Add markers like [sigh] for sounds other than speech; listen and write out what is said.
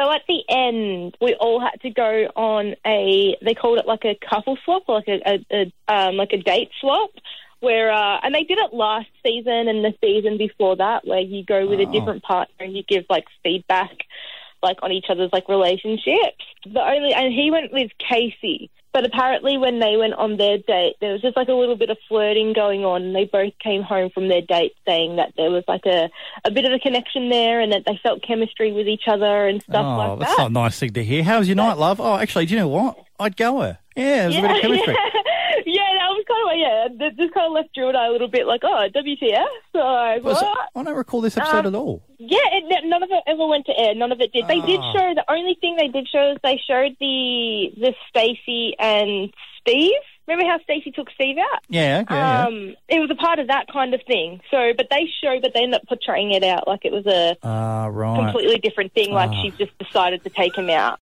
So at the end, we all had to go on a. They called it like a couple swap, like a, a, a um, like a date swap. Where uh, and they did it last season and the season before that, where you go with a Oh. different partner and you give like feedback, like on each other's like relationships. The only and he went with Casey, but apparently when they went on their date, there was just like a little bit of flirting going on, and they both came home from their date saying that there was like a a bit of a connection there, and that they felt chemistry with each other and stuff oh, like that. Oh, that's not a nice thing to hear. How was your night, love? Oh, actually, do you know what? I'd go her. Yeah, there's a bit of [laughs] chemistry. yeah, was of yeah. Just kind of left Drew and I a little bit like, oh, WTF? So I was Was it- I don't recall this episode Um, at all. yeah, it, none of it ever went to air. None of it did. They did Ah. show the only thing they did show is they showed the the Stacy and Steve. Remember how Stacy took Steve out? Yeah, yeah. Um, it was a part of that kind of thing. So, but they show, but they end up portraying it out like it was a Ah, right. completely different thing. Like Ah. she just decided to take him out.